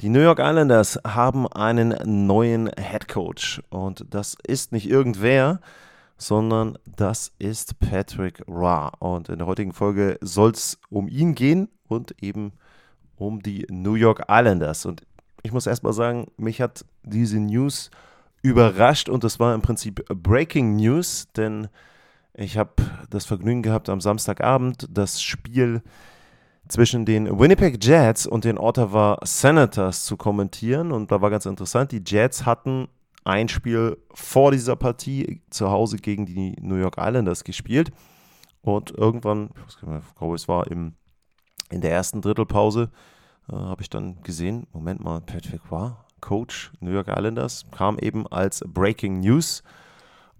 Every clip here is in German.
Die New York Islanders haben einen neuen Head Coach und das ist nicht irgendwer, sondern das ist Patrick Ra. Und in der heutigen Folge soll es um ihn gehen und eben um die New York Islanders. Und ich muss erstmal sagen, mich hat diese News überrascht und es war im Prinzip Breaking News, denn ich habe das Vergnügen gehabt, am Samstagabend das Spiel zwischen den Winnipeg Jets und den Ottawa Senators zu kommentieren. Und da war ganz interessant, die Jets hatten ein Spiel vor dieser Partie zu Hause gegen die New York Islanders gespielt. Und irgendwann, ich glaube, es war im, in der ersten Drittelpause, äh, habe ich dann gesehen, Moment mal, Patrick war Coach New York Islanders, kam eben als Breaking News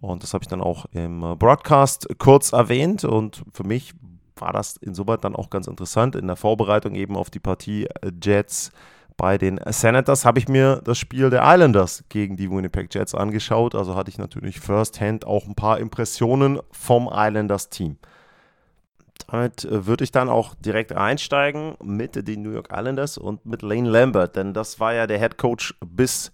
und das habe ich dann auch im Broadcast kurz erwähnt. Und für mich war das insoweit dann auch ganz interessant. In der Vorbereitung eben auf die Partie äh, Jets bei den Senators habe ich mir das Spiel der Islanders gegen die Winnipeg Jets angeschaut. Also hatte ich natürlich firsthand auch ein paar Impressionen vom Islanders-Team. Damit äh, würde ich dann auch direkt einsteigen mit den New York Islanders und mit Lane Lambert, denn das war ja der Head Coach bis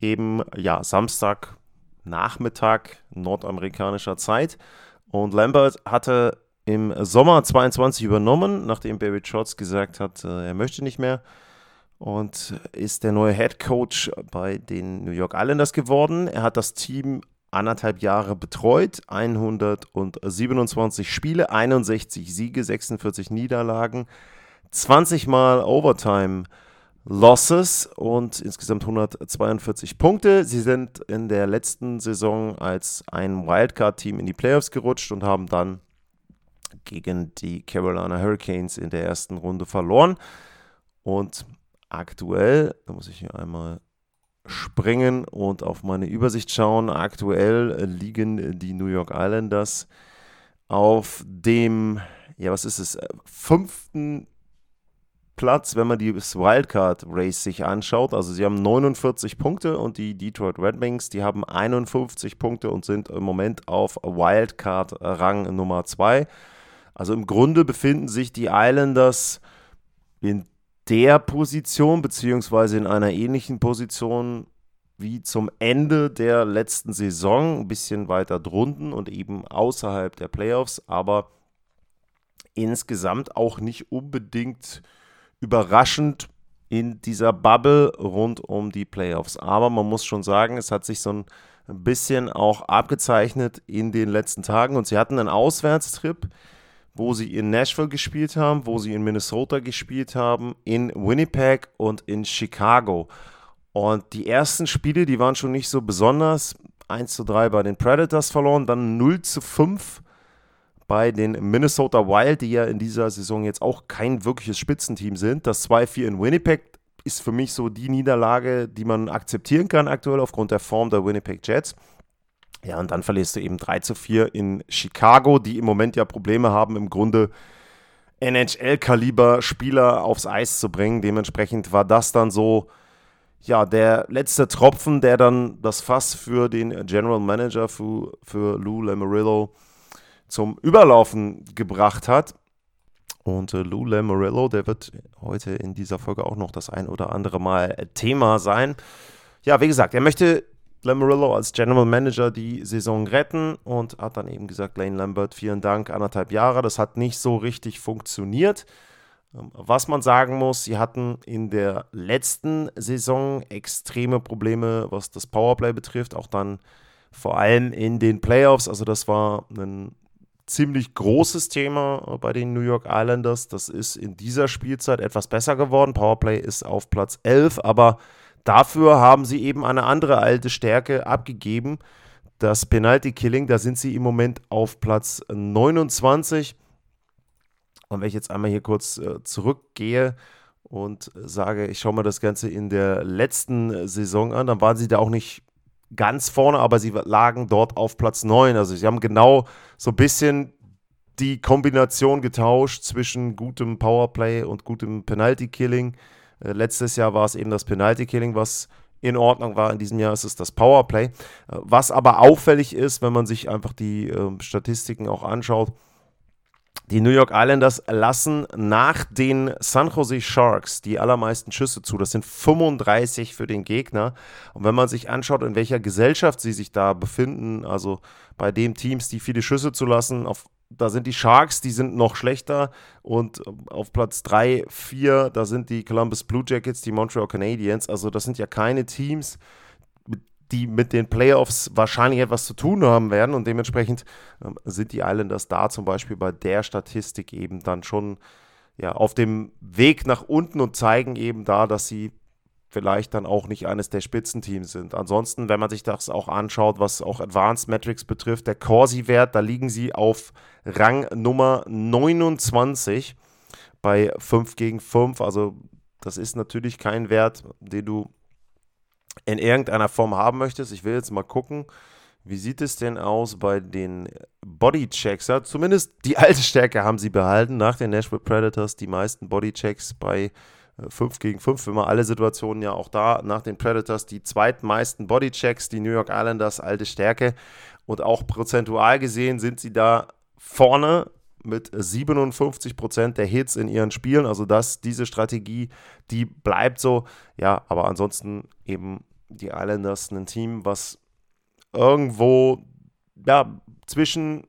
eben ja Samstag Nachmittag nordamerikanischer Zeit. Und Lambert hatte im Sommer 22 übernommen, nachdem Barry Trotz gesagt hat, äh, er möchte nicht mehr. Und ist der neue Head Coach bei den New York Islanders geworden. Er hat das Team anderthalb Jahre betreut, 127 Spiele, 61 Siege, 46 Niederlagen, 20 Mal Overtime Losses und insgesamt 142 Punkte. Sie sind in der letzten Saison als ein Wildcard-Team in die Playoffs gerutscht und haben dann gegen die Carolina Hurricanes in der ersten Runde verloren. Und aktuell, da muss ich hier einmal springen und auf meine Übersicht schauen, aktuell liegen die New York Islanders auf dem, ja, was ist es, fünften Platz, wenn man das Wildcard Race sich anschaut. Also sie haben 49 Punkte und die Detroit Red Wings, die haben 51 Punkte und sind im Moment auf Wildcard Rang Nummer 2. Also im Grunde befinden sich die Islanders in der Position, beziehungsweise in einer ähnlichen Position wie zum Ende der letzten Saison, ein bisschen weiter drunten und eben außerhalb der Playoffs, aber insgesamt auch nicht unbedingt überraschend in dieser Bubble rund um die Playoffs. Aber man muss schon sagen, es hat sich so ein bisschen auch abgezeichnet in den letzten Tagen und sie hatten einen Auswärtstrip, wo sie in Nashville gespielt haben, wo sie in Minnesota gespielt haben, in Winnipeg und in Chicago. Und die ersten Spiele, die waren schon nicht so besonders. 1 zu 3 bei den Predators verloren, dann 0 zu 5 bei den Minnesota Wild, die ja in dieser Saison jetzt auch kein wirkliches Spitzenteam sind. Das 2-4 in Winnipeg ist für mich so die Niederlage, die man akzeptieren kann aktuell aufgrund der Form der Winnipeg Jets. Ja, und dann verlierst du eben 3 zu 4 in Chicago, die im Moment ja Probleme haben, im Grunde NHL-Kaliber-Spieler aufs Eis zu bringen. Dementsprechend war das dann so, ja, der letzte Tropfen, der dann das Fass für den General Manager, für, für Lou Lamarillo, zum Überlaufen gebracht hat. Und äh, Lou Lamorello, der wird heute in dieser Folge auch noch das ein oder andere Mal Thema sein. Ja, wie gesagt, er möchte Lamorello als General Manager die Saison retten und hat dann eben gesagt, Lane Lambert, vielen Dank, anderthalb Jahre. Das hat nicht so richtig funktioniert. Ähm, was man sagen muss, sie hatten in der letzten Saison extreme Probleme, was das Powerplay betrifft, auch dann vor allem in den Playoffs. Also das war ein ziemlich großes Thema äh, bei den New York Islanders. Das ist in dieser Spielzeit etwas besser geworden. Powerplay ist auf Platz 11, aber dafür haben sie eben eine andere alte Stärke abgegeben. Das Penalty Killing, da sind sie im Moment auf Platz 29. Und wenn ich jetzt einmal hier kurz äh, zurückgehe und sage, ich schaue mir das Ganze in der letzten Saison an, dann waren sie da auch nicht ganz vorne, aber sie lagen dort auf Platz 9. Also sie haben genau so ein bisschen die Kombination getauscht zwischen gutem Powerplay und gutem Penalty-Killing. Äh, letztes Jahr war es eben das Penalty-Killing, was in Ordnung war. In diesem Jahr ist es das Powerplay. Äh, was aber auffällig ist, wenn man sich einfach die äh, Statistiken auch anschaut, die New York Islanders lassen nach den San Jose Sharks die allermeisten Schüsse zu. Das sind 35 für den Gegner. Und wenn man sich anschaut, in welcher Gesellschaft sie sich da befinden, also bei den Teams, die viele Schüsse zulassen, auf, da sind die Sharks, die sind noch schlechter. Und auf Platz 3, 4, da sind die Columbus Blue Jackets, die Montreal Canadiens. Also das sind ja keine Teams, die mit den Playoffs wahrscheinlich etwas zu tun haben werden. Und dementsprechend ähm, sind die Islanders da zum Beispiel bei der Statistik eben dann schon ja, auf dem Weg nach unten und zeigen eben da, dass sie vielleicht dann auch nicht eines der Spitzenteams sind. Ansonsten, wenn man sich das auch anschaut, was auch Advanced Metrics betrifft, der Corsi-Wert, da liegen sie auf Rang Nummer 29 bei 5 gegen 5. Also das ist natürlich kein Wert, den du in irgendeiner Form haben möchtest. Ich will jetzt mal gucken, wie sieht es denn aus bei den Bodychecks? Ja, zumindest die alte Stärke haben sie behalten. Nach den Nashville Predators die meisten Bodychecks bei 5 äh, gegen 5, immer alle Situationen ja auch da. Nach den Predators die zweitmeisten Bodychecks, die New York Islanders alte Stärke. Und auch prozentual gesehen sind sie da vorne mit 57% der Hits in ihren Spielen. Also das, diese Strategie, die bleibt so. Ja, aber ansonsten eben die Islanders ein Team, was irgendwo ja, zwischen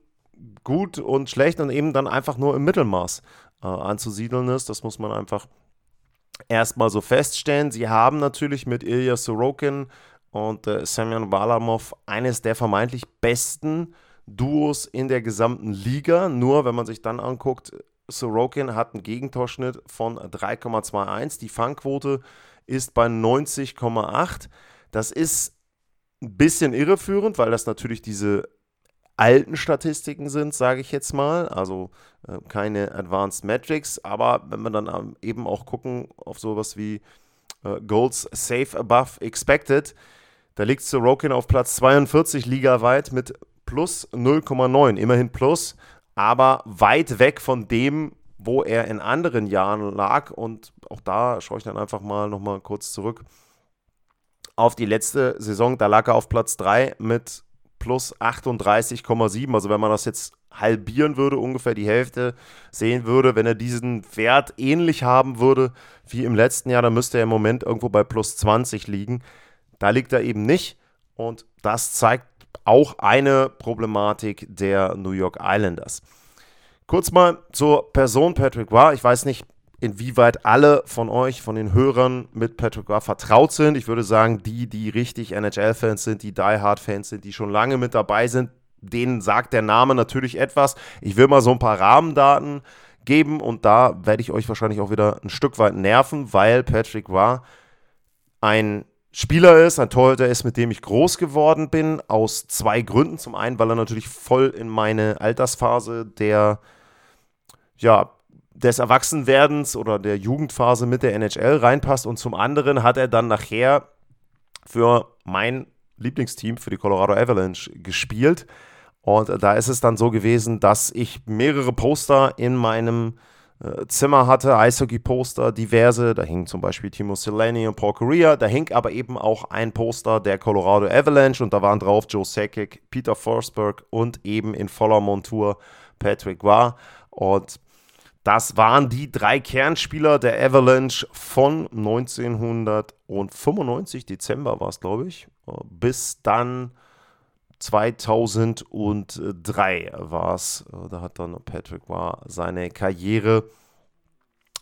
gut und schlecht und eben dann einfach nur im Mittelmaß äh, anzusiedeln ist. Das muss man einfach erstmal so feststellen. Sie haben natürlich mit Ilya Sorokin und äh, Semyon Balamov eines der vermeintlich besten Duos in der gesamten Liga. Nur wenn man sich dann anguckt, Sorokin hat einen Gegentorschnitt von 3,21. Die Fangquote ist bei 90,8. Das ist ein bisschen irreführend, weil das natürlich diese alten Statistiken sind, sage ich jetzt mal. Also äh, keine Advanced Metrics. Aber wenn wir dann ähm, eben auch gucken auf sowas wie äh, Goals Safe Above Expected, da liegt Sorokin auf Platz 42 ligaweit mit plus 0,9. Immerhin plus, aber weit weg von dem, wo er in anderen Jahren lag. Und auch da schaue ich dann einfach mal nochmal kurz zurück auf die letzte Saison. Da lag er auf Platz 3 mit plus 38,7. Also wenn man das jetzt halbieren würde, ungefähr die Hälfte sehen würde, wenn er diesen Wert ähnlich haben würde wie im letzten Jahr, dann müsste er im Moment irgendwo bei plus 20 liegen. Da liegt er eben nicht. Und das zeigt auch eine Problematik der New York Islanders. Kurz mal zur Person Patrick War. Ich weiß nicht, inwieweit alle von euch, von den Hörern mit Patrick War vertraut sind. Ich würde sagen, die, die richtig NHL-Fans sind, die Die Hard-Fans sind, die schon lange mit dabei sind, denen sagt der Name natürlich etwas. Ich will mal so ein paar Rahmendaten geben und da werde ich euch wahrscheinlich auch wieder ein Stück weit nerven, weil Patrick war ein Spieler ist, ein Torhüter ist, mit dem ich groß geworden bin, aus zwei Gründen. Zum einen, weil er natürlich voll in meine Altersphase der, ja, des Erwachsenwerdens oder der Jugendphase mit der NHL reinpasst und zum anderen hat er dann nachher für mein Lieblingsteam, für die Colorado Avalanche gespielt. Und da ist es dann so gewesen, dass ich mehrere Poster in meinem Zimmer hatte, Eishockey-Poster, diverse. Da hing zum Beispiel Timo Seleni und Paul Correa. Da hing aber eben auch ein Poster der Colorado Avalanche und da waren drauf Joe Sakic, Peter Forsberg und eben in voller Montur Patrick War. Und das waren die drei Kernspieler der Avalanche von 1995, Dezember war es, glaube ich, bis dann 2003 war es. Da hat dann Patrick War seine Karriere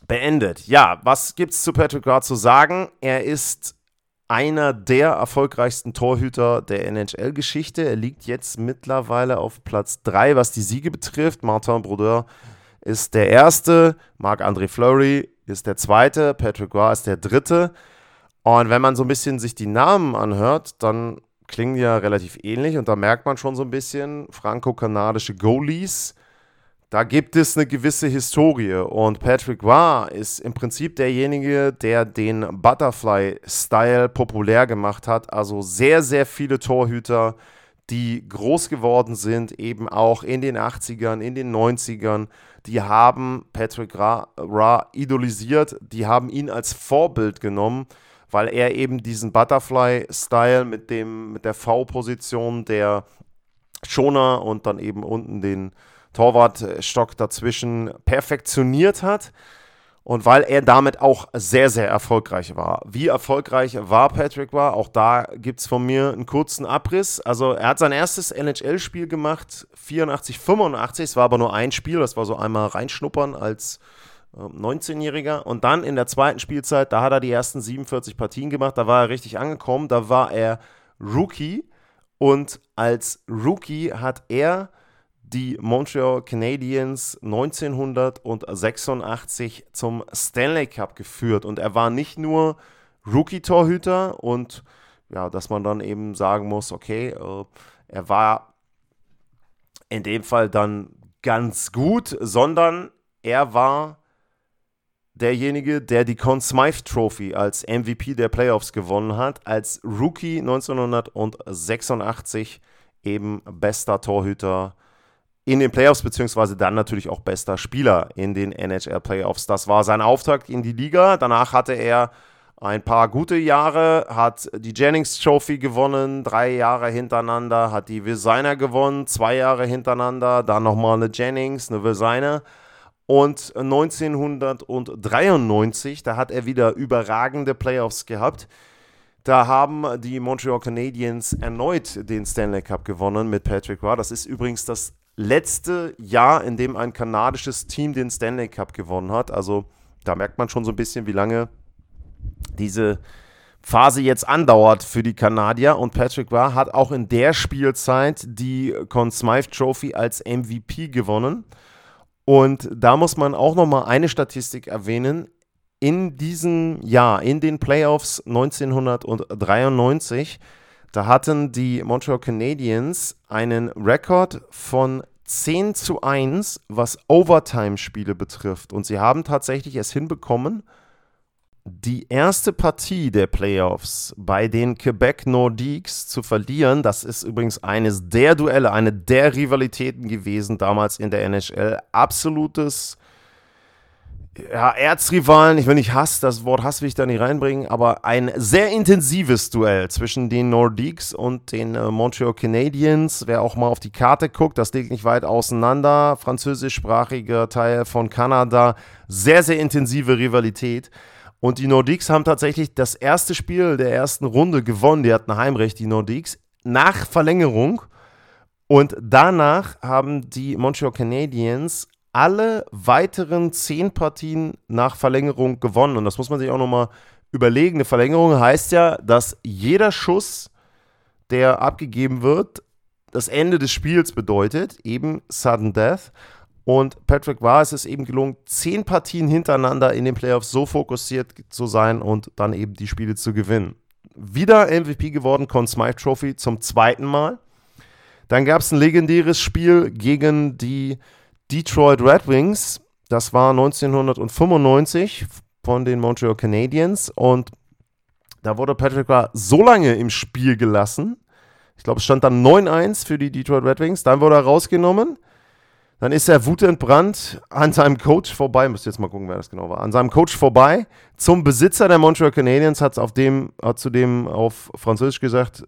beendet. Ja, was gibt es zu Patrick War zu sagen? Er ist einer der erfolgreichsten Torhüter der NHL-Geschichte. Er liegt jetzt mittlerweile auf Platz 3, was die Siege betrifft. Martin Brodeur ist der erste, Marc-André Fleury ist der zweite, Patrick Roy ist der dritte. Und wenn man so ein bisschen sich die Namen anhört, dann klingen ja relativ ähnlich und da merkt man schon so ein bisschen franco-kanadische Goalies, da gibt es eine gewisse Historie und Patrick Roy ist im Prinzip derjenige, der den Butterfly-Style populär gemacht hat. Also sehr, sehr viele Torhüter, die groß geworden sind, eben auch in den 80ern, in den 90ern, die haben Patrick Ra idolisiert, die haben ihn als Vorbild genommen, weil er eben diesen Butterfly-Style mit, mit der V-Position, der Schoner und dann eben unten den Torwartstock dazwischen perfektioniert hat und weil er damit auch sehr, sehr erfolgreich war. Wie erfolgreich war Patrick war, auch da gibt es von mir einen kurzen Abriss. Also er hat sein erstes NHL-Spiel gemacht, 84, 85, es war aber nur ein Spiel, das war so einmal reinschnuppern als 19-Jähriger. Und dann in der zweiten Spielzeit, da hat er die ersten 47 Partien gemacht, da war er richtig angekommen, da war er Rookie und als Rookie hat er die Montreal Canadiens 1986 zum Stanley Cup geführt. Und er war nicht nur Rookie-Torhüter und ja, dass man dann eben sagen muss, okay, äh, er war in dem Fall dann ganz gut, sondern er war derjenige, der die Conn Smythe Trophy als MVP der Playoffs gewonnen hat, als Rookie 1986 eben bester Torhüter in den Playoffs, beziehungsweise dann natürlich auch bester Spieler in den NHL Playoffs. Das war sein Auftakt in die Liga. Danach hatte er ein paar gute Jahre, hat die Jennings Trophy gewonnen, drei Jahre hintereinander, hat die Vilsainer gewonnen, zwei Jahre hintereinander, dann nochmal eine Jennings, eine Vilsainer. Und 1993, da hat er wieder überragende Playoffs gehabt. Da haben die Montreal Canadiens erneut den Stanley Cup gewonnen mit Patrick Roy. Das ist übrigens das letzte Jahr, in dem ein kanadisches Team den Stanley Cup gewonnen hat. Also da merkt man schon so ein bisschen, wie lange diese Phase jetzt andauert für die Kanadier. Und Patrick Roy hat auch in der Spielzeit die Conn Smythe Trophy als MVP gewonnen. Und da muss man auch nochmal eine Statistik erwähnen. In diesem Jahr, in den Playoffs 1993, da hatten die Montreal Canadiens einen Rekord von 10 zu 1, was Overtime-Spiele betrifft. Und sie haben tatsächlich es hinbekommen, die erste Partie der Playoffs bei den Quebec Nordiques zu verlieren. Das ist übrigens eines der Duelle, eine der Rivalitäten gewesen damals in der NHL. Absolutes ja, Erzrivalen, ich will nicht Hass, das Wort Hass will ich da nicht reinbringen, aber ein sehr intensives Duell zwischen den Nordiques und den äh, Montreal Canadiens. Wer auch mal auf die Karte guckt, das liegt nicht weit auseinander. Französischsprachiger Teil von Kanada. Sehr, sehr intensive Rivalität. Und die Nordiques haben tatsächlich das erste Spiel der ersten Runde gewonnen. Die hatten Heimrecht, die Nordiques, nach Verlängerung. Und danach haben die Montreal Canadiens alle weiteren zehn Partien nach Verlängerung gewonnen. Und das muss man sich auch nochmal überlegen. Eine Verlängerung heißt ja, dass jeder Schuss, der abgegeben wird, das Ende des Spiels bedeutet, eben Sudden Death. Und Patrick war es ist eben gelungen, zehn Partien hintereinander in den Playoffs so fokussiert zu sein und dann eben die Spiele zu gewinnen. Wieder MVP geworden, Conn Smythe Trophy zum zweiten Mal. Dann gab es ein legendäres Spiel gegen die Detroit Red Wings. Das war 1995 von den Montreal Canadiens und da wurde Patrick Roy so lange im Spiel gelassen. Ich glaube, es stand dann 9-1 für die Detroit Red Wings. Dann wurde er rausgenommen. Dann ist er wutentbrannt an seinem Coach vorbei. Müsst jetzt mal gucken, wer das genau war. An seinem Coach vorbei zum Besitzer der Montreal Canadiens. Hat auf dem, hat zu dem auf Französisch gesagt: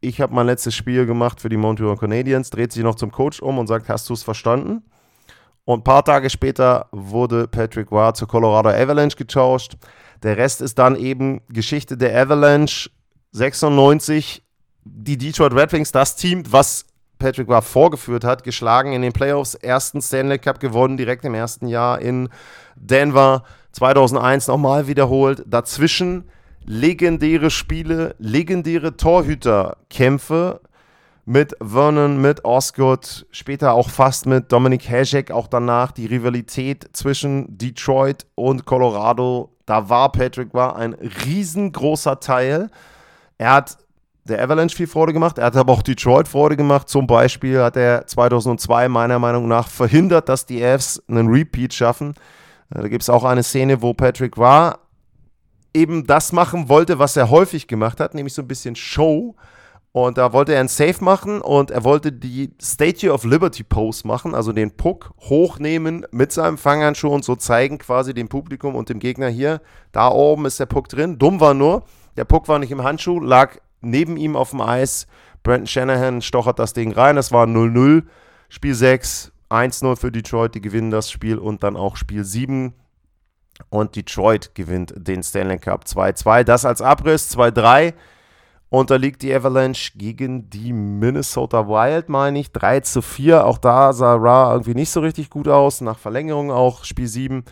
Ich habe mein letztes Spiel gemacht für die Montreal Canadiens. Dreht sich noch zum Coach um und sagt: Hast du es verstanden? Und ein paar Tage später wurde Patrick Roy zur Colorado Avalanche getauscht. Der Rest ist dann eben Geschichte der Avalanche 96. Die Detroit Red Wings, das Team, was Patrick Roy vorgeführt hat, geschlagen in den Playoffs, ersten Stanley Cup gewonnen, direkt im ersten Jahr in Denver. 2001 nochmal wiederholt. Dazwischen legendäre Spiele, legendäre Torhüterkämpfe mit Vernon, mit Osgood, später auch fast mit Dominik Hasek, auch danach die Rivalität zwischen Detroit und Colorado. Da war Patrick war ein riesengroßer Teil. Er hat der Avalanche viel Freude gemacht. Er hat aber auch Detroit Freude gemacht. Zum Beispiel hat er 2002 meiner Meinung nach verhindert, dass die Avs einen Repeat schaffen. Äh, da gibt es auch eine Szene, wo Patrick war eben das machen wollte, was er häufig gemacht hat, nämlich so ein bisschen Show. Und da wollte er ein Safe machen und er wollte die Statue of Liberty Pose machen, also den Puck hochnehmen mit seinem Fanghandschuh und so zeigen quasi dem Publikum und dem Gegner hier, da oben ist der Puck drin. Dumm war nur, der Puck war nicht im Handschuh, lag neben ihm auf dem Eis. Brandon Shanahan stochert das Ding rein, das war 0-0. Spiel 6, 1-0 für Detroit, die gewinnen das Spiel und dann auch Spiel 7 und Detroit gewinnt den Stanley Cup 2-2. Das als Abriss 2-3 unterliegt die Avalanche gegen die Minnesota Wild, meine ich. 3 zu 4. Auch da sah Ra irgendwie nicht so richtig gut aus. Nach Verlängerung auch Spiel 7.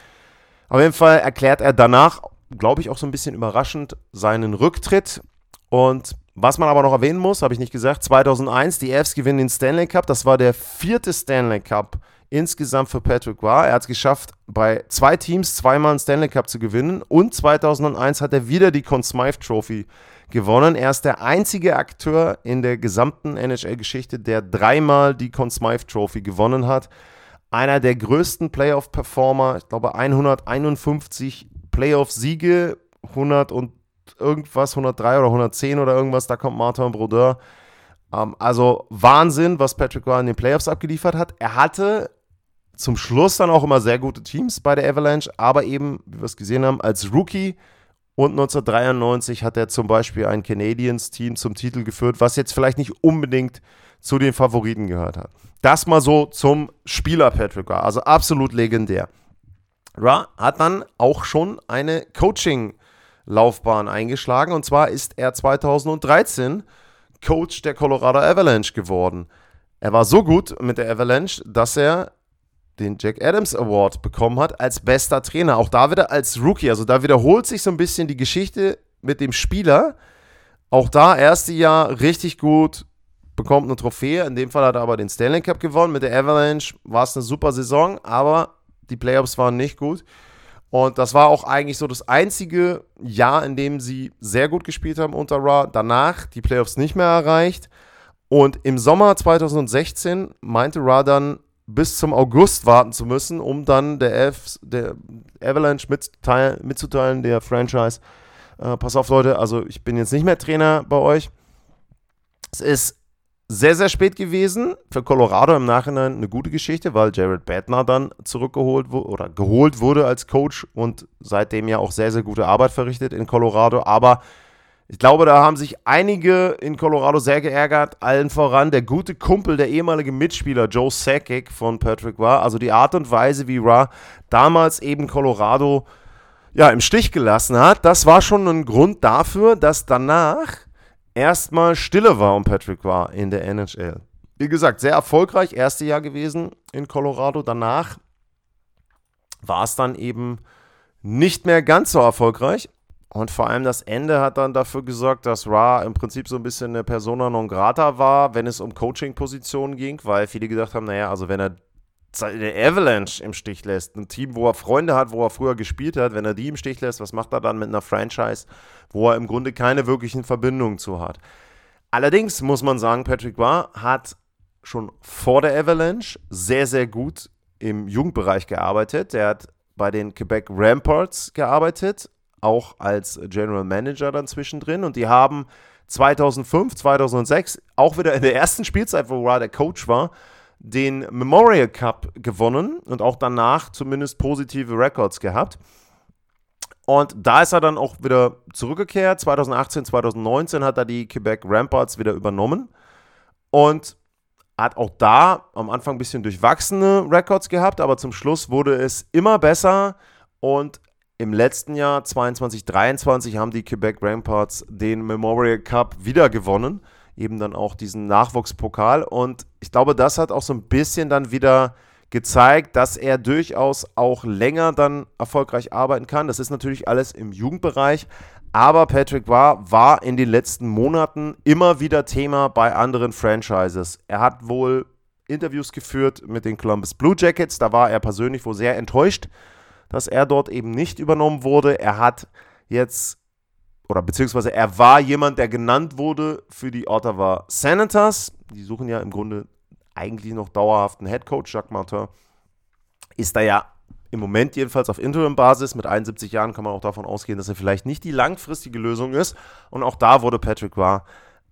Auf jeden Fall erklärt er danach, glaube ich, auch so ein bisschen überraschend seinen Rücktritt. Und was man aber noch erwähnen muss, habe ich nicht gesagt, 2001, die Avs gewinnen den Stanley Cup. Das war der vierte Stanley Cup insgesamt für Patrick Roy. Er hat es geschafft, bei zwei Teams zweimal einen Stanley Cup zu gewinnen. Und 2001 hat er wieder die Conn Smythe Trophy gewonnen. Er ist der einzige Akteur in der gesamten NHL-Geschichte, der dreimal die Conn Smythe Trophy gewonnen hat. Einer der größten Playoff-Performer, ich glaube 151 Playoff-Siege, 100 und irgendwas, 103 oder 110 oder irgendwas, da kommt Martin Brodeur. Ähm, also Wahnsinn, was Patrick Roy in den Playoffs abgeliefert hat. Er hatte zum Schluss dann auch immer sehr gute Teams bei der Avalanche, aber eben, wie wir es gesehen haben, als Rookie und 1993 hat er zum Beispiel ein Canadiens-Team zum Titel geführt, was jetzt vielleicht nicht unbedingt zu den Favoriten gehört hat. Das mal so zum Spieler Patrick Ra, also absolut legendär. Ra hat dann auch schon eine Coaching-Laufbahn eingeschlagen und zwar ist er 2013 Coach der Colorado Avalanche geworden. Er war so gut mit der Avalanche, dass er den Jack Adams Award bekommen hat als bester Trainer. Auch da wieder als Rookie. Also da wiederholt sich so ein bisschen die Geschichte mit dem Spieler. Auch da, erste Jahr richtig gut, bekommt eine Trophäe. In dem Fall hat er aber den Stanley Cup gewonnen. Mit der Avalanche war es eine super Saison, aber die Playoffs waren nicht gut. Und das war auch eigentlich so das einzige Jahr, in dem sie sehr gut gespielt haben unter Ra. Danach die Playoffs nicht mehr erreicht. Und im Sommer 2016 meinte Ra dann, bis zum August warten zu müssen, um dann der, F, der Avalanche mitzuteilen, mitzuteilen, der Franchise. Äh, pass auf, Leute, also ich bin jetzt nicht mehr Trainer bei euch. Es ist sehr, sehr spät gewesen. Für Colorado im Nachhinein eine gute Geschichte, weil Jared Badner dann zurückgeholt wurde oder geholt wurde als Coach und seitdem ja auch sehr, sehr gute Arbeit verrichtet in Colorado. Aber ich glaube, da haben sich einige in Colorado sehr geärgert, allen voran der gute Kumpel, der ehemalige Mitspieler Joe Sakic von Patrick war. Also die Art und Weise, wie Ra damals eben Colorado ja, im Stich gelassen hat, das war schon ein Grund dafür, dass danach erstmal Stille war um Patrick war in der NHL. Wie gesagt, sehr erfolgreich, erste Jahr gewesen in Colorado. Danach war es dann eben nicht mehr ganz so erfolgreich. Und vor allem das Ende hat dann dafür gesorgt, dass Ra im Prinzip so ein bisschen eine Persona non grata war, wenn es um Coaching-Positionen ging, weil viele gedacht haben, naja, also wenn er der Avalanche im Stich lässt, ein Team, wo er Freunde hat, wo er früher gespielt hat, wenn er die im Stich lässt, was macht er dann mit einer Franchise, wo er im Grunde keine wirklichen Verbindungen zu hat. Allerdings muss man sagen, Patrick Roy hat schon vor der Avalanche sehr, sehr gut im Jugendbereich gearbeitet. Er hat bei den Quebec Ramparts gearbeitet, auch als General Manager dann zwischendrin. Und die haben 2005, 2006, auch wieder in der ersten Spielzeit, wo Ra der Coach war, den Memorial Cup gewonnen und auch danach zumindest positive Records gehabt. Und da ist er dann auch wieder zurückgekehrt. 2018, 2019 hat er die Quebec Ramparts wieder übernommen und hat auch da am Anfang ein bisschen durchwachsene Records gehabt, aber zum Schluss wurde es immer besser und im letzten Jahr, 22, 23, haben die Quebec Ramparts den Memorial Cup wieder gewonnen. Eben dann auch diesen Nachwuchspokal. Und ich glaube, das hat auch so ein bisschen dann wieder gezeigt, dass er durchaus auch länger dann erfolgreich arbeiten kann. Das ist natürlich alles im Jugendbereich. Aber Patrick war, war in den letzten Monaten immer wieder Thema bei anderen Franchises. Er hat wohl Interviews geführt mit den Columbus Blue Jackets. Da war er persönlich wohl sehr enttäuscht dass er dort eben nicht übernommen wurde. Er hat jetzt oder beziehungsweise er war jemand, der genannt wurde für die Ottawa Senators. Die suchen ja im Grunde eigentlich noch dauerhaften Headcoach. Jacques Martin ist da ja im Moment jedenfalls auf Interim-Basis. Mit 71 Jahren kann man auch davon ausgehen, dass er vielleicht nicht die langfristige Lösung ist. Und auch da wurde Patrick Roy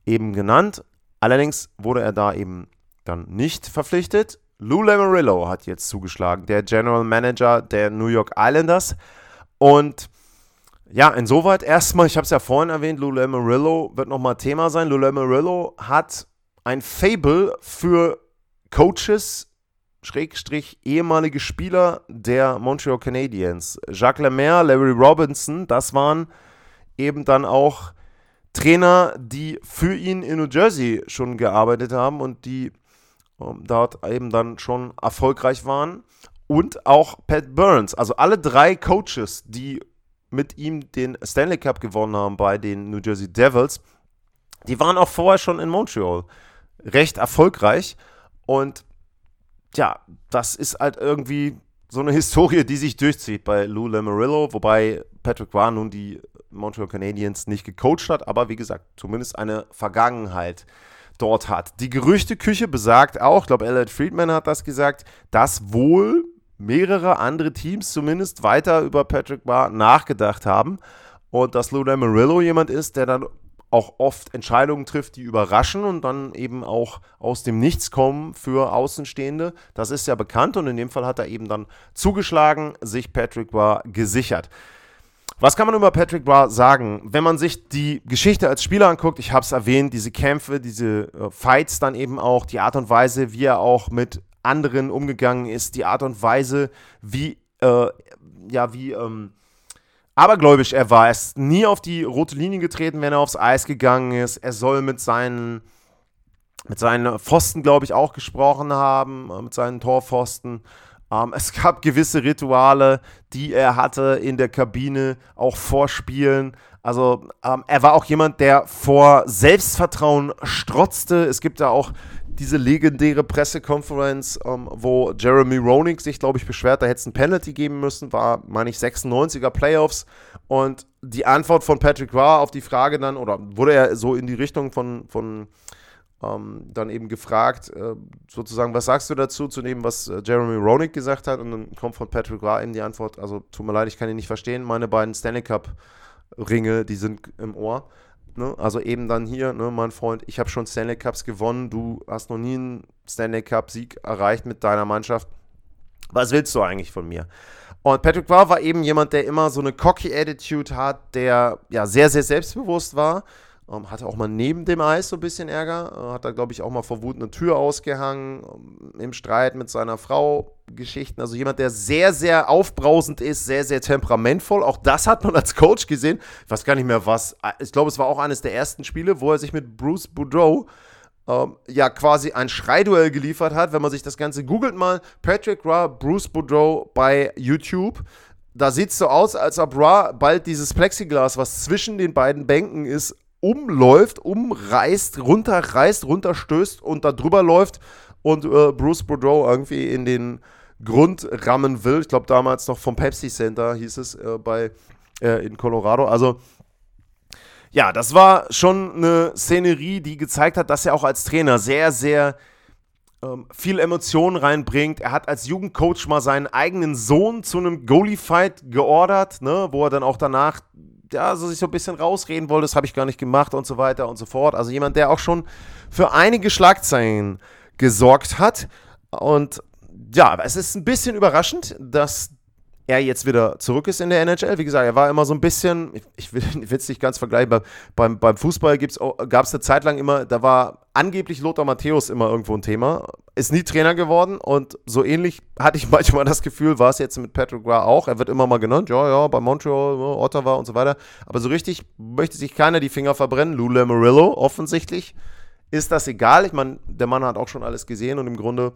eben genannt. Allerdings wurde er da eben dann nicht verpflichtet. Lou Lamarillo hat jetzt zugeschlagen, der General Manager der New York Islanders. Und ja, insoweit erstmal, ich habe es ja vorhin erwähnt, Lou Lamarillo wird nochmal Thema sein. Lou Lamarillo hat ein Fable für Coaches, Schrägstrich ehemalige Spieler der Montreal Canadiens. Jacques Lemaire, Larry Robinson, das waren eben dann auch Trainer, die für ihn in New Jersey schon gearbeitet haben und die ähm, dort eben dann schon erfolgreich waren. Und auch Pat Burns, also alle drei Coaches, die mit ihm den Stanley Cup gewonnen haben bei den New Jersey Devils, die waren auch vorher schon in Montreal recht erfolgreich. Und ja, das ist halt irgendwie so eine Historie, die sich durchzieht bei Lou Lamarillo, wobei Patrick Roy nun die Montreal Canadiens nicht gecoacht hat, aber wie gesagt, zumindest eine Vergangenheit dort hat. Die Gerüchteküche besagt auch, ich glaube, Elliot Friedman hat das gesagt, dass wohl mehrere andere Teams zumindest weiter über Patrick Barr nachgedacht haben und dass Lou Lamarillo jemand ist, der dann auch oft Entscheidungen trifft, die überraschen und dann eben auch aus dem Nichts kommen für Außenstehende. Das ist ja bekannt und in dem Fall hat er eben dann zugeschlagen, sich Patrick Barr gesichert. Was kann man über Patrick Bra sagen? Wenn man sich die Geschichte als Spieler anguckt, ich habe es erwähnt, diese Kämpfe, diese äh, Fights dann eben auch, die Art und Weise, wie er auch mit anderen umgegangen ist, die Art und Weise, wie, äh, ja, wie ähm, abergläubisch er war. Er ist nie auf die rote Linie getreten, wenn er aufs Eis gegangen ist. Er soll mit seinen, mit seinen Pfosten, glaube ich, auch gesprochen haben, äh, mit seinen Torpfosten. Ähm, es gab gewisse Rituale, die er hatte in der Kabine, auch vor Spielen. Also ähm, er war auch jemand, der vor Selbstvertrauen strotzte. Es gibt da auch diese legendäre Pressekonferenz, ähm, wo Jeremy Roenick sich, glaube ich, beschwert, da hätte es ein Penalty geben müssen, war, meine ich, 96er Playoffs. Und die Antwort von Patrick war auf die Frage dann, oder wurde er so in die Richtung von, von ähm, dann eben gefragt, äh, sozusagen, was sagst du dazu, zu dem, was äh, Jeremy Roenick gesagt hat? Und dann kommt von Patrick Ra eben die Antwort, also tut mir leid, ich kann ihn nicht verstehen, meine beiden Stanley Cup-Ringe, die sind im Ohr. Ne? Also eben dann hier, ne, mein Freund, ich habe schon Stanley Cups gewonnen, du hast noch nie einen Stanley Cup-Sieg erreicht mit deiner Mannschaft. Was willst du eigentlich von mir? Und Patrick Ra war eben jemand, der immer so eine cocky Attitude hat, der ja sehr, sehr selbstbewusst war ähm, hatte auch mal neben dem Eis so ein bisschen Ärger. Äh, hat da, glaube ich, auch mal vor Wut eine Tür ausgehangen. Ähm, Im Streit mit seiner Frau Geschichten. Also jemand, der sehr, sehr aufbrausend ist, sehr, sehr temperamentvoll. Auch das hat man als Coach gesehen. Ich weiß gar nicht mehr was. Äh, ich glaube, es war auch eines der ersten Spiele, wo er sich mit Bruce Boudreau ähm, ja quasi ein Schreiduell geliefert hat. Wenn man sich das Ganze googelt mal, Patrick Ra, Bruce Boudreau bei YouTube da sieht es so aus, als ob Ra bald dieses Plexiglas, was zwischen den beiden Bänken ist, umläuft, umreißt, runterreißt, runterstößt und da drüber läuft und äh, Bruce Boudreau irgendwie in den Grund rammen will. Ich glaube damals noch vom Pepsi Center hieß es äh, bei äh, in Colorado. Also ja, das war schon eine Szenerie, die gezeigt hat, dass er auch als Trainer sehr, sehr ähm, viel Emotionen reinbringt. Er hat als Jugendcoach mal seinen eigenen Sohn zu einem Goalie-Fight geordert, ne, wo er dann auch danach ja, so sich so ein bisschen rausreden wollte, das habe ich gar nicht gemacht und so weiter und so fort. Also jemand, der auch schon für einige Schlagzeilen gesorgt hat. Und ja, es ist ein bisschen überraschend, dass er jetzt wieder zurück ist in der NHL. Wie gesagt, er war immer so ein bisschen, ich will es nicht ganz vergleichen, beim, beim Fußball gab es eine Zeit lang immer, da war angeblich Lothar Matthäus immer irgendwo ein Thema, ist nie Trainer geworden und so ähnlich hatte ich manchmal das Gefühl, war es jetzt mit Patrick Ra auch. Er wird immer mal genannt, ja, ja, bei Montreal, Ottawa und so weiter. Aber so richtig möchte sich keiner die Finger verbrennen. Lou Lamarillo offensichtlich ist das egal. Ich meine, der Mann hat auch schon alles gesehen und im Grunde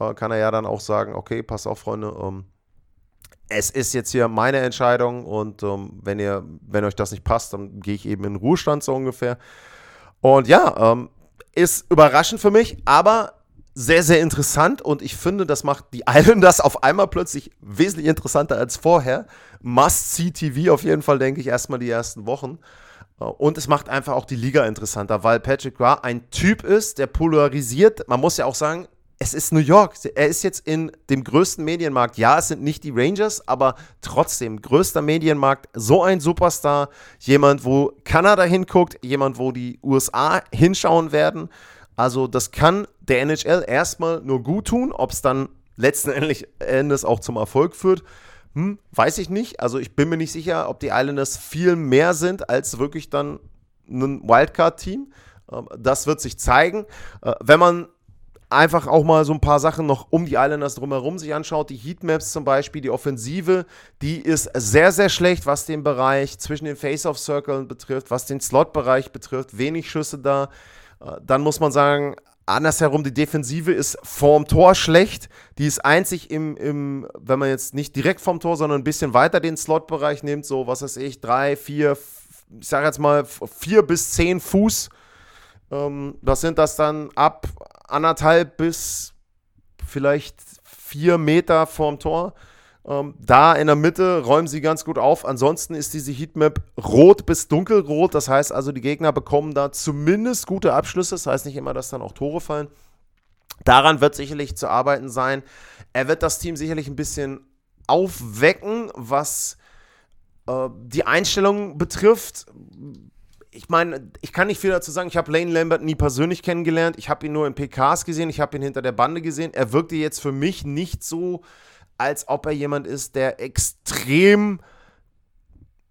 äh, kann er ja dann auch sagen, okay, pass auf, Freunde, ähm, es ist jetzt hier meine Entscheidung und ähm, wenn ihr, wenn euch das nicht passt, dann gehe ich eben in den Ruhestand so ungefähr. Und ja, ähm, ist überraschend für mich, aber sehr, sehr interessant und ich finde, das macht die Islanders auf einmal plötzlich wesentlich interessanter als vorher. Must-see TV auf jeden Fall, denke ich, erstmal die ersten Wochen. Und es macht einfach auch die Liga interessanter, weil Patrick Ra ein Typ ist, der polarisiert. Man muss ja auch sagen, es ist New York. Er ist jetzt in dem größten Medienmarkt. Ja, es sind nicht die Rangers, aber trotzdem, größter Medienmarkt, so ein Superstar. Jemand, wo Kanada hinguckt, jemand, wo die USA hinschauen werden. Also, das kann der NHL erstmal nur gut tun. Ob es dann letzten Endes auch zum Erfolg führt, hm, weiß ich nicht. Also ich bin mir nicht sicher, ob die Islanders viel mehr sind als wirklich dann ein Wildcard-Team. Ähm, das wird sich zeigen. Äh, wenn man einfach auch mal so ein paar Sachen noch um die Islanders drumherum sich anschaut, die Heatmaps zum Beispiel, die Offensive, die ist sehr, sehr schlecht, was den Bereich zwischen den Face-Off-Circles betrifft, was den Slot-Bereich betrifft, wenig Schüsse da. Äh, dann muss man sagen, Andersherum, die Defensive ist vorm Tor schlecht. Die ist einzig im, im, wenn man jetzt nicht direkt vom Tor, sondern ein bisschen weiter den Slotbereich nimmt, so was weiß ich, drei, vier, ich sage jetzt mal vier bis zehn Fuß. Ähm, was sind das dann ab anderthalb bis vielleicht vier Meter vorm Tor? Ähm, da in der Mitte räumen sie ganz gut auf. Ansonsten ist diese Heatmap rot bis dunkelrot. Das heißt also, die Gegner bekommen da zumindest gute Abschlüsse. Das heißt nicht immer, dass dann auch Tore fallen. Daran wird sicherlich zu arbeiten sein. Er wird das Team sicherlich ein bisschen aufwecken, was äh, die Einstellung betrifft. Ich meine, ich kann nicht viel dazu sagen. Ich habe Lane Lambert nie persönlich kennengelernt. Ich habe ihn nur in PKs gesehen. Ich habe ihn hinter der Bande gesehen. Er wirkte jetzt für mich nicht so als ob er jemand ist, der extrem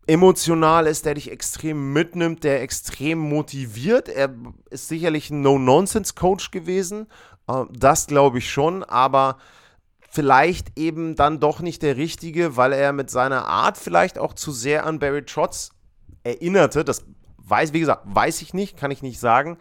emotional ist, der dich extrem mitnimmt, der extrem motiviert. Er ist sicherlich ein No-Nonsense-Coach gewesen. Äh, das glaube ich schon, aber vielleicht eben dann doch nicht der richtige, weil er mit seiner Art vielleicht auch zu sehr an Barry Trotz erinnerte. Das weiß, wie gesagt, weiß ich nicht, kann ich nicht sagen.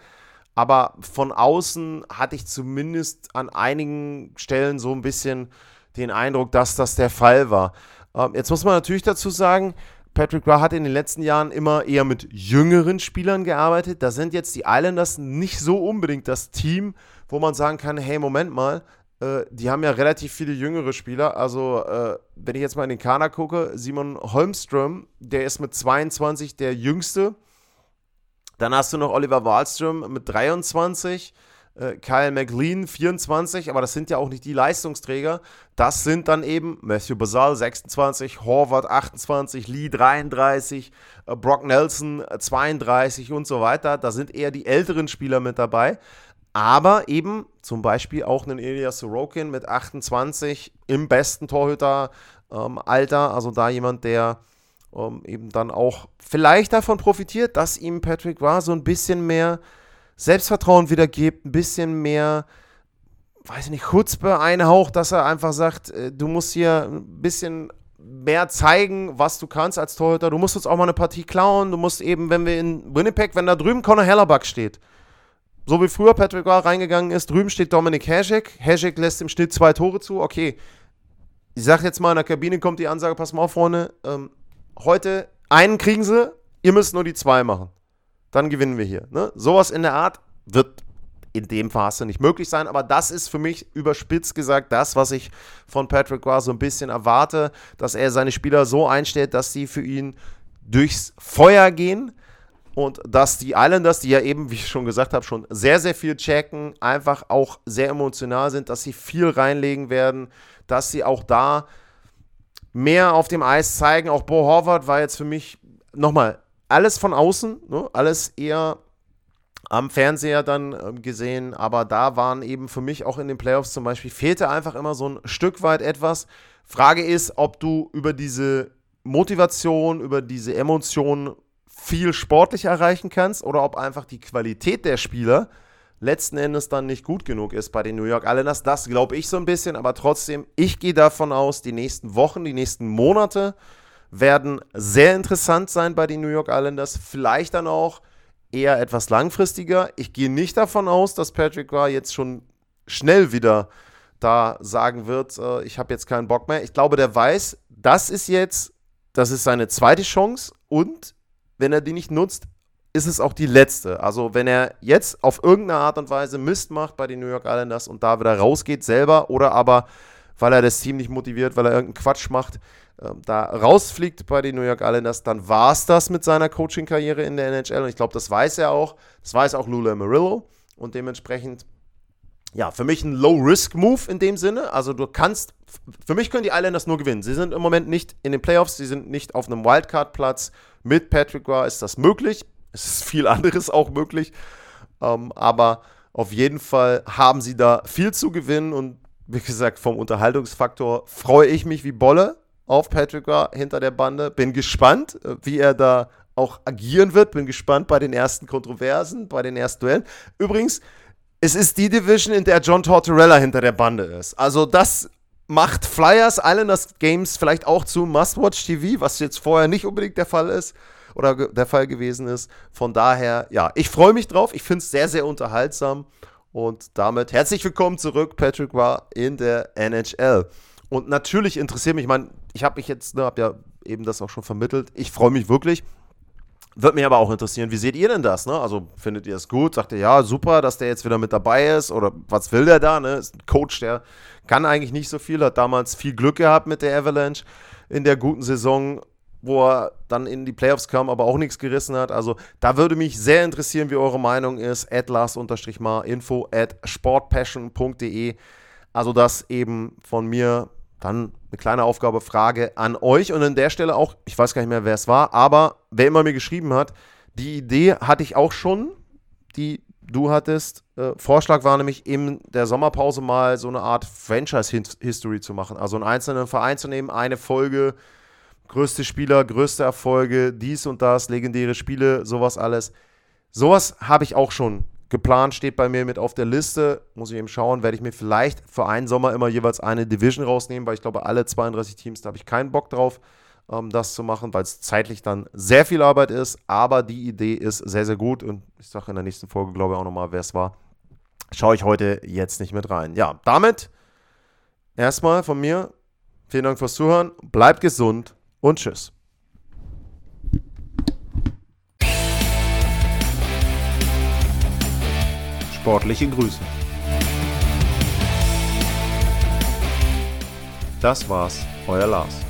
Aber von außen hatte ich zumindest an einigen Stellen so ein bisschen den Eindruck, dass das der Fall war. Ähm, jetzt muss man natürlich dazu sagen, Patrick Ra hat in den letzten Jahren immer eher mit jüngeren Spielern gearbeitet. Da sind jetzt die Islanders nicht so unbedingt das Team, wo man sagen kann, hey, Moment mal, äh, die haben ja relativ viele jüngere Spieler. Also, äh, wenn ich jetzt mal in den Kader gucke, Simon Holmström, der ist mit 22 der jüngste. Dann hast du noch Oliver Wahlström mit 23. Äh, Kyle McLean 24, aber das sind ja auch nicht die Leistungsträger. Das sind dann eben Matthew Basal 26, Horvath 28, Lee 33, äh, Brock Nelson 32 und so weiter. Da sind eher die älteren Spieler mit dabei. Aber eben zum Beispiel auch einen Elias Sorokin mit 28 im besten Torhüteralter. Ähm, also da jemand, der ähm, eben dann auch vielleicht davon profitiert, dass ihm Patrick war so ein bisschen mehr Selbstvertrauen wieder gibt, ein bisschen mehr, weiß ich nicht, Chutzpe einhaucht, dass er einfach sagt, äh, du musst hier ein bisschen mehr zeigen, was du kannst als Torhüter. Du musst uns auch mal eine Partie klauen. Du musst eben, wenn wir in Winnipeg, wenn da drüben Conor Hellerback steht, so wie früher Patrick Roy reingegangen ist, drüben steht Dominik Hasek. Hasek lässt im Schnitt zwei Tore zu. Okay, ich sag jetzt mal, in der Kabine kommt die Ansage, pass mal auf, Freunde, ähm, heute einen kriegen sie, ihr müsst nur die zwei machen dann gewinnen wir hier. Ne? Sowas in der Art wird in dem Phase nicht möglich sein, aber das ist für mich überspitzt gesagt das, was ich von Patrick Roy so ein bisschen erwarte, dass er seine Spieler so einstellt, dass sie für ihn durchs Feuer gehen und dass die Islanders, die ja eben, wie ich schon gesagt habe, schon sehr, sehr viel checken, einfach auch sehr emotional sind, dass sie viel reinlegen werden, dass sie auch da mehr auf dem Eis zeigen. Auch Bo Horvath war jetzt für mich nochmal alles von außen, ne? alles eher am Fernseher dann äh, gesehen, aber da waren eben für mich auch in den Playoffs zum Beispiel, fehlte einfach immer so ein Stück weit etwas. Frage ist, ob du über diese Motivation, über diese Emotionen viel sportlich erreichen kannst oder ob einfach die Qualität der Spieler letzten Endes dann nicht gut genug ist bei den New York Islanders. Das glaube ich so ein bisschen, aber trotzdem, ich gehe davon aus, die nächsten Wochen, die nächsten Monate werden sehr interessant sein bei den New York Islanders. Vielleicht dann auch eher etwas langfristiger. Ich gehe nicht davon aus, dass Patrick Roy jetzt schon schnell wieder da sagen wird, äh, ich habe jetzt keinen Bock mehr. Ich glaube, der weiß, das ist jetzt, das ist seine zweite Chance und wenn er die nicht nutzt, ist es auch die letzte. Also wenn er jetzt auf irgendeine Art und Weise Mist macht bei den New York Islanders und da wieder rausgeht selber oder aber weil er das Team nicht motiviert, weil er irgendeinen Quatsch macht, äh, da rausfliegt bei den New York Islanders, dann war es das mit seiner Coaching-Karriere in der NHL. Und ich glaube, das weiß er auch. Das weiß auch Lula Amarillo. Und dementsprechend, ja, für mich ein Low-Risk-Move in dem Sinne. Also du kannst, für mich können die Islanders nur gewinnen. Sie sind im Moment nicht in den Playoffs, sie sind nicht auf einem Wildcard-Platz. Mit Patrick Roy ist das möglich. Es ist viel anderes auch möglich. Ähm, aber auf jeden Fall haben sie da viel zu gewinnen und wie gesagt, vom Unterhaltungsfaktor freue ich mich wie Bolle auf Patrick hinter der Bande. Bin gespannt, äh, wie er da auch agieren wird. Bin gespannt bei den ersten Kontroversen, bei den ersten Duellen. Übrigens, es ist die Division, in der John Tortorella hinter der Bande ist. Also das macht Flyers Islanders Games vielleicht auch zu Must-Watch TV, was jetzt vorher nicht unbedingt der Fall ist oder der Fall gewesen ist. Von daher, ja, ich freue mich drauf. Ich finde es sehr, sehr unterhaltsam. Und damit herzlich willkommen zurück, Patrick war in der NHL. Und natürlich interessiert mich, ich meine, ich habe mich jetzt, ne, habe ja eben das auch schon vermittelt. Ich freue mich wirklich. Wird mich aber auch interessieren, wie seht ihr denn das? Ne? Also findet ihr es gut? Sagt ihr, ja, super, dass der jetzt wieder mit dabei ist? Oder was will der da? Ne? Ist ein Coach, der kann eigentlich nicht so viel, hat damals viel Glück gehabt mit der Avalanche in der guten Saison wo er dann in die Playoffs kam, aber auch nichts gerissen hat. Also da würde mich sehr interessieren, wie eure Meinung ist. At last-mal info at sportpassion.de. Also das eben von mir dann eine kleine Aufgabe, Frage an euch und an der Stelle auch, ich weiß gar nicht mehr, wer es war, aber wer immer mir geschrieben hat, die Idee hatte ich auch schon, die du hattest. Äh, Vorschlag war nämlich in der Sommerpause mal so eine Art Franchise-History zu machen. Also einen einzelnen Verein zu nehmen, eine Folge größte Spieler, größte Erfolge, dies und das, legendäre Spiele, sowas alles. Sowas habe ich auch schon geplant, steht bei mir mit auf der Liste. Muss ich eben schauen, werde ich mir vielleicht für einen Sommer immer jeweils eine Division rausnehmen, weil ich glaube, alle 32 Teams, da habe ich keinen Bock drauf, ähm, das zu machen, weil es zeitlich dann sehr viel Arbeit ist. Aber die Idee ist sehr, sehr gut und ich sage in der nächsten Folge, glaube ich, auch nochmal, wer es war. Schaue ich heute jetzt nicht mit rein. Ja, damit erstmal von mir. Vielen Dank fürs Zuhören. Bleibt gesund und tschüss. Sportliche Grüße. Das war's, euer Lars.